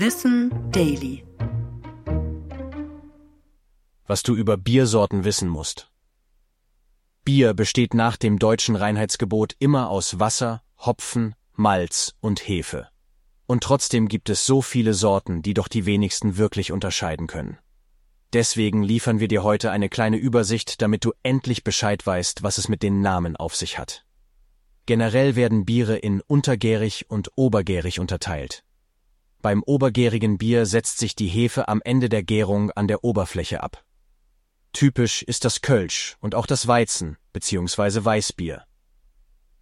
Wissen Daily. Was du über Biersorten wissen musst. Bier besteht nach dem deutschen Reinheitsgebot immer aus Wasser, Hopfen, Malz und Hefe. Und trotzdem gibt es so viele Sorten, die doch die wenigsten wirklich unterscheiden können. Deswegen liefern wir dir heute eine kleine Übersicht, damit du endlich Bescheid weißt, was es mit den Namen auf sich hat. Generell werden Biere in untergärig und obergärig unterteilt. Beim obergärigen Bier setzt sich die Hefe am Ende der Gärung an der Oberfläche ab. Typisch ist das Kölsch und auch das Weizen bzw. Weißbier.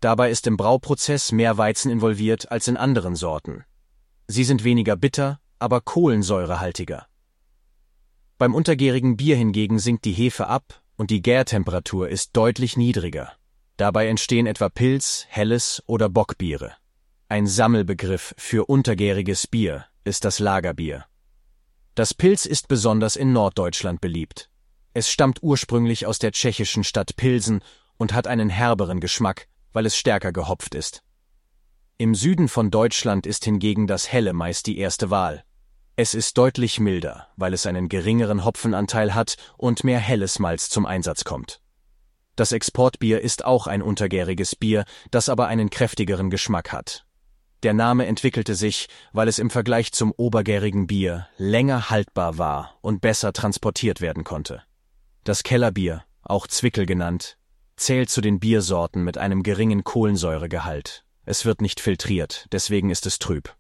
Dabei ist im Brauprozess mehr Weizen involviert als in anderen Sorten. Sie sind weniger bitter, aber kohlensäurehaltiger. Beim untergärigen Bier hingegen sinkt die Hefe ab und die Gärtemperatur ist deutlich niedriger. Dabei entstehen etwa Pilz, Helles oder Bockbiere. Ein Sammelbegriff für untergäriges Bier ist das Lagerbier. Das Pilz ist besonders in Norddeutschland beliebt. Es stammt ursprünglich aus der tschechischen Stadt Pilsen und hat einen herberen Geschmack, weil es stärker gehopft ist. Im Süden von Deutschland ist hingegen das Helle meist die erste Wahl. Es ist deutlich milder, weil es einen geringeren Hopfenanteil hat und mehr helles Malz zum Einsatz kommt. Das Exportbier ist auch ein untergäriges Bier, das aber einen kräftigeren Geschmack hat. Der Name entwickelte sich, weil es im Vergleich zum obergärigen Bier länger haltbar war und besser transportiert werden konnte. Das Kellerbier, auch Zwickel genannt, zählt zu den Biersorten mit einem geringen Kohlensäuregehalt. Es wird nicht filtriert, deswegen ist es trüb.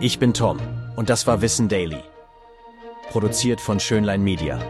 Ich bin Tom und das war Wissen Daily. Produziert von Schönlein Media.